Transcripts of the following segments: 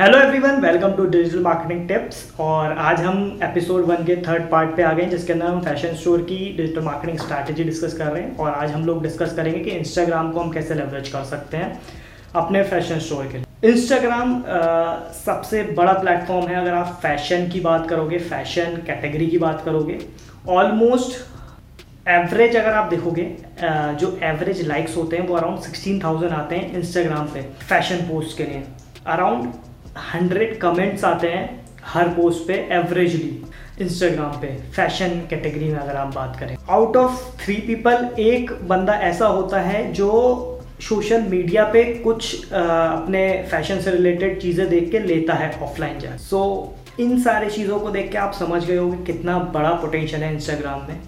Hello everyone welcome to digital marketing tips और आज हम एपिसोड वन के थर्ड पार्ट पे आ गए हैं, जिसके अंदर हम फ़ैशन स्टोर की डिजिटल मार्केटिंग स्ट्रैटेजी डिस्कस कर रहे हैं और आज हम लोग डिस्कस करेंगे कि इंस्टाग्राम को हम कैसे लेवरेज कर सकते हैं अपने फ़ैशन स्टोर के इंस्टाग्राम सबसे बड़ा प्लेटफॉर्म है अगर आप फ़ैशन की बात करोगे फ़ैशन कैटेगरी की बात करोगे ऑलमोस्ट एवरेज अगर आप देखोगे जो एवरेज लाइक्स होते हैं वो अराउंड सिक्सटीन थाउज़ेंड आते हैं इंस्टाग्राम पे फ़ैशन पोस्ट के लिए। अराउंड हंड्रेड कमेंट्स आते हैं हर पोस्ट पे एवरेजली इंस्टाग्राम पे फ़ैशन कैटेगरी में अगर आप बात करें। आउट ऑफ़ थ्री पीपल एक बंदा ऐसा होता है जो सोशल मीडिया पे कुछ आ, अपने फ़ैशन से रिलेटेड चीज़ें देख के लेता है ऑफलाइन जा। सो so, इन सारी चीज़ों को देख के आप समझ गए हो कि कितना बड़ा पोटेंशियल है इंस्टाग्राम में।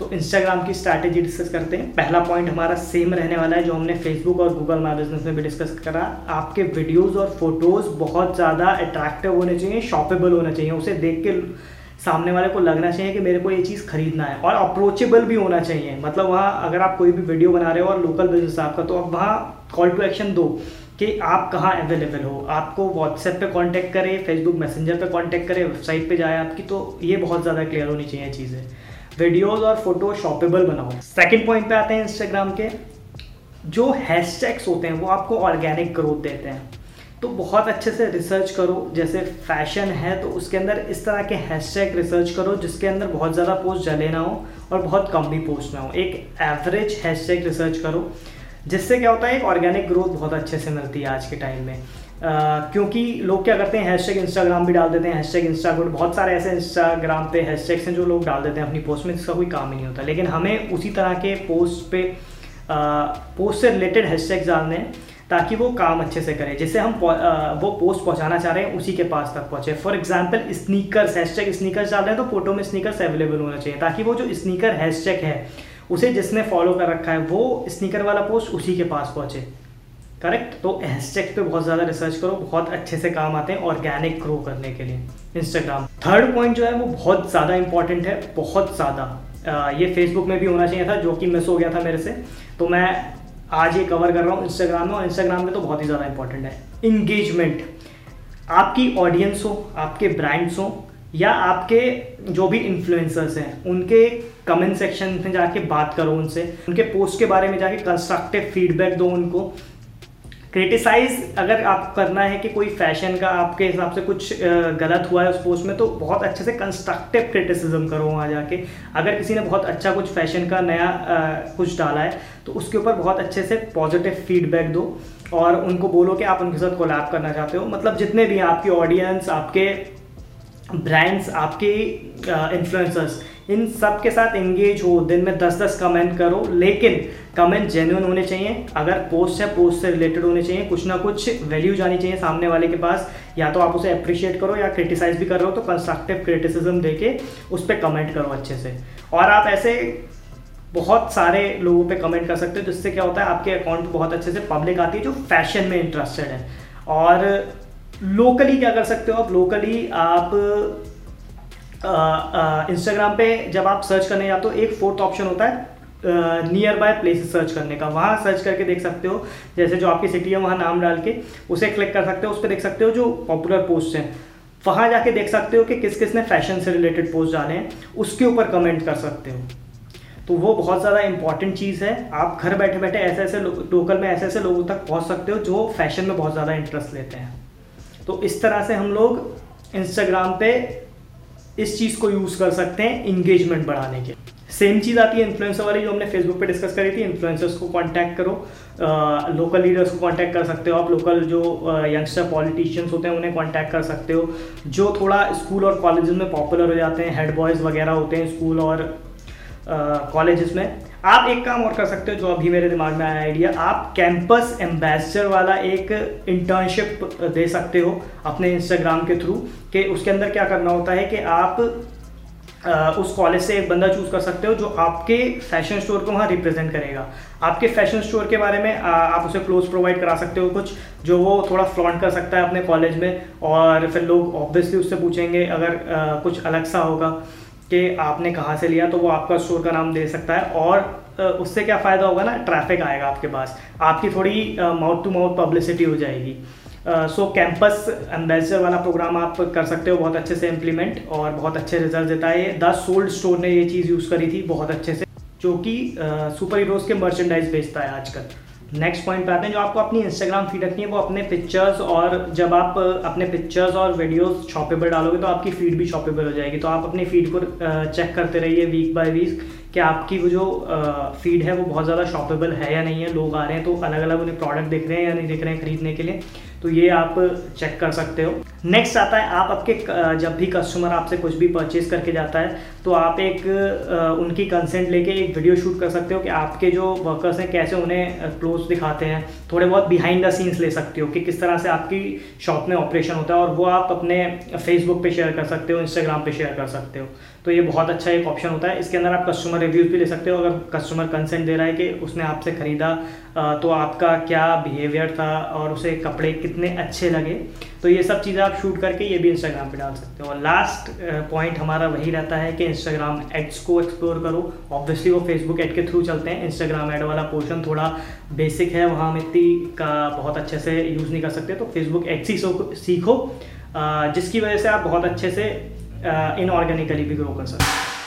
तो इंस्टाग्राम की स्ट्रैटेजी डिस्कस करते हैं। पहला पॉइंट हमारा सेम रहने वाला है जो हमने फेसबुक और गूगल माई बिज़नेस में भी डिस्कस करा। आपके वीडियोस और फ़ोटोज़ बहुत ज़्यादा अट्रैक्टिव होने चाहिए शॉपेबल होना चाहिए। उसे देख के सामने वाले को लगना चाहिए कि मेरे को ये चीज़ खरीदना है और अप्रोचेबल भी होना चाहिए। मतलब वहाँ अगर आप कोई भी वीडियो बना रहे हो और लोकल बिज़नेस आपका तो आप वहाँ कॉल टू एक्शन दो कि आप कहाँ अवेलेबल हो। आपको व्हाट्सएप पे कांटेक्ट करे फेसबुक मैसेंजर पे कांटेक्ट करें वेबसाइट पे जाए आपकी तो ये बहुत ज़्यादा क्लियर होनी चाहिए चीज़ें। वीडियोज़ और फ़ोटो शॉपेबल बनाओ। सेकेंड पॉइंट पे आते हैं इंस्टाग्राम के। जो हैशटैग्स होते हैं, वो आपको ऑर्गेनिक ग्रोथ देते हैं। तो बहुत अच्छे से रिसर्च करो। जैसे फ़ैशन है तो उसके अंदर इस तरह के हैशटैग रिसर्च करो, जिसके अंदर बहुत ज़्यादा पोस्ट जले ना हो और बहुत कम भी पोस्ट ना हो। एक एवरेज हैशटैग रिसर्च करो, जिससे क्या होता है, एक ऑर्गेनिक ग्रोथ बहुत अच्छे से मिलती है आज के टाइम में। क्योंकि लोग क्या करते हैं हैशटैग इंस्टाग्राम भी डाल देते हैं हैशटैग इंस्टाग्राम बहुत सारे ऐसे इंस्टाग्राम पे हैशटैग्स हैं जो लोग डाल देते हैं, अपनी पोस्ट में इसका कोई काम ही नहीं होता। लेकिन हमें उसी तरह के पोस्ट पे पोस्ट से रिलेटेड हैश हैशटैग्स डालने हैं, ताकि वो काम अच्छे से करें, जिससे हम वो पोस्ट पहुंचाना चाह रहे हैं, उसी के पास तक पहुँचे। For example sneakers hashtag sneakers डाल रहे हैं तो फ़ोटो में स्नीकर्स अवेलेबल होना चाहिए, ताकि वो जो स्नीकर हैशटैग है, उसे जिसने फॉलो कर रखा है, वो स्नीकर वाला पोस्ट उसी के पास पहुँचे। करेक्ट तो हैशटैग पे बहुत ज़्यादा रिसर्च करो, बहुत अच्छे से काम आते हैं ऑर्गेनिक ग्रो करने के लिए इंस्टाग्राम थर्ड पॉइंट जो है, वो बहुत ज़्यादा इंपॉर्टेंट है, बहुत ज़्यादा। ये फेसबुक में भी होना चाहिए था, जो कि मिस हो गया था मेरे से। तो मैं आज ये कवर कर रहा हूँ इंस्टाग्राम में, और इंस्टाग्राम में तो बहुत ही ज़्यादा इंपॉर्टेंट है। इंगेजमेंट आपकी ऑडियंस हो, आपके ब्रांड्स हो, या आपके जो भी इन्फ्लुएंसर्स हैं, उनके कमेंट सेक्शन में जाके बात करो उनसे। उनके पोस्ट के बारे में जाके कंस्ट्रक्टिव फीडबैक दो उनको। क्रिटिसाइज अगर आप करना है कि कोई फ़ैशन का आपके हिसाब से कुछ गलत हुआ है उस पोस्ट में तो बहुत अच्छे से कंस्ट्रक्टिव क्रिटिसिज्म करो वहाँ जाके। अगर किसी ने बहुत अच्छा कुछ फ़ैशन का नया कुछ डाला है तो उसके ऊपर बहुत अच्छे से पॉजिटिव फीडबैक दो और उनको बोलो कि आप उनके साथ कोलैब करना चाहते हो। मतलब जितने भी आपकी ऑडियंस आपके ब्रांड्स आपके इन्फ्लुएंसर्स इन सब के साथ एंगेज हो, दिन में दस दस कमेंट करो, लेकिन कमेंट जेन्यून होने चाहिए। अगर पोस्ट है पोस्ट से रिलेटेड होने चाहिए, कुछ ना कुछ वैल्यू जानी चाहिए सामने वाले के पास। या तो आप उसे अप्रिशिएट करो या क्रिटिसाइज भी कर रहे हो तो कंस्ट्रक्टिव क्रिटिसिज्म देके उस पर कमेंट करो अच्छे से। और आप ऐसे बहुत सारे लोगों पे कमेंट कर सकते हो, जिससे क्या होता है, आपके अकाउंट बहुत अच्छे से पब्लिक आती है, जो फ़ैशन में इंटरेस्टेड है। और लोकली क्या कर सकते हो आप? लोकली आप इंस्टाग्राम पे जब आप सर्च करने जाते हो एक फोर्थ ऑप्शन होता है नियर बाय प्लेसेस सर्च करने का। वहाँ सर्च करके देख सकते हो, जैसे जो आपकी सिटी है, वहाँ नाम डाल के उसे क्लिक कर सकते हो, उस पर देख सकते हो जो पॉपुलर पोस्ट हैं। वहाँ जाके देख सकते हो कि किस किस ने फ़ैशन से रिलेटेड पोस्ट डाले हैं, उसके ऊपर कमेंट कर सकते हो। तो वो बहुत ज़्यादा इंपॉर्टेंट चीज़ है। आप घर बैठे बैठे ऐसे ऐसे लोकल में ऐसे ऐसे लोगों तक पहुँच सकते हो जो फ़ैशन में बहुत ज़्यादा इंटरेस्ट लेते हैं। तो इस तरह से हम लोग इंस्टाग्राम पे इस चीज़ को यूज़ कर सकते हैं इंगेजमेंट बढ़ाने के सेम चीज़ आती है इन्फ्लुएंसर वाली जो हमने फेसबुक पे डिस्कस करी थी इन्फ्लुएंसर्स को कांटेक्ट करो लोकल लीडर्स को कांटेक्ट कर सकते हो, आप लोकल जो यंगस्टर पॉलिटिशियंस होते हैं, उन्हें कांटेक्ट कर सकते हो, जो थोड़ा स्कूल और कॉलेज में पॉपुलर हो जाते हैं हेड बॉयज़ वगैरह होते हैं स्कूल और कॉलेज में आप एक काम और कर सकते हो जो अभी मेरे दिमाग में आया आइडिया। आप कैंपस एम्बेसडर वाला एक इंटर्नशिप दे सकते हो अपने इंस्टाग्राम के थ्रू कि उसके अंदर क्या करना होता है कि आप उस कॉलेज से एक बंदा चूज़ कर सकते हो जो आपके फ़ैशन स्टोर को वहाँ रिप्रेजेंट करेगा। आपके फ़ैशन स्टोर के बारे में आप उसे क्लोज प्रोवाइड करा सकते हो कुछ, जो वो थोड़ा फ्लॉन्ट कर सकता है अपने कॉलेज में और फिर लोग ऑब्वियसली उससे पूछेंगे अगर कुछ अलग सा होगा। कि आपने कहाँ से लिया तो वो आपका स्टोर का नाम दे सकता है और उससे क्या फ़ायदा होगा ना? ट्रैफ़िक आएगा आपके पास। आपकी थोड़ी माउथ टू माउथ पब्लिसिटी हो जाएगी। सो कैंपस एम्बेसडर वाला प्रोग्राम आप कर सकते हो, बहुत अच्छे से इम्प्लीमेंट और बहुत अच्छे रिज़ल्ट देता है ये। द सोल्ड स्टोर ने ये चीज़ यूज़ करी थी, बहुत अच्छे से, जो कि सुपर हीरोज़ के मर्चेंडाइज बेचता है आजकल। नेक्स्ट पॉइंट पे आते हैं, जो आपको अपनी इंस्टाग्राम फ़ीड रखनी है, वो अपने पिक्चर्स और जब आप अपने पिक्चर्स और वीडियोस शॉपेबल डालोगे तो आपकी फ़ीड भी शॉपेबल हो जाएगी। तो आप अपनी फ़ीड को चेक करते रहिए वीक बाय वीक कि आपकी वो जो फ़ीड है, वो बहुत ज़्यादा शॉपेबल है या नहीं है, लोग आ रहे हैं तो अलग अलग उन्हें प्रोडक्ट दिख रहे हैं या नहीं दिख रहे हैं खरीदने के लिए। तो ये आप चेक कर सकते हो। नेक्स्ट आता है, आप आपके जब भी कस्टमर आपसे कुछ भी परचेज करके जाता है तो आप एक उनकी कंसेंट लेके एक वीडियो शूट कर सकते हो कि आपके जो वर्कर्स हैं, कैसे उन्हें क्लोज दिखाते हैं। थोड़े बहुत बिहाइंड द सीन्स ले सकते हो कि किस तरह से आपकी शॉप में ऑपरेशन होता है और वो आप अपने फेसबुक पे शेयर कर सकते हो इंस्टाग्राम पे शेयर कर सकते हो। तो ये बहुत अच्छा एक ऑप्शन होता है। इसके अंदर आप कस्टमर रिव्यूज़ भी ले सकते हो। अगर कस्टमर कंसेंट दे रहा है कि उसने आपसे ख़रीदा तो आपका क्या बिहेवियर था और उसे कपड़े कितने अच्छे लगे। तो ये सब चीज़ें आप शूट करके ये भी इंस्टाग्राम पे डाल सकते हो। और लास्ट पॉइंट हमारा वही रहता है कि इंस्टाग्राम एड्स को एक्सप्लोर करो। ऑब्वियसली वो फेसबुक एड के थ्रू चलते हैं। इंस्टाग्राम एड वाला पोर्शन थोड़ा बेसिक है। वहाँ हम इतनी का बहुत अच्छे से यूज़ नहीं कर सकते। तो फेसबुक एड्स ही सीखो। जिसकी वजह से आप बहुत अच्छे से इनऑर्गेनिकली भी ग्रो कर सकते हैं।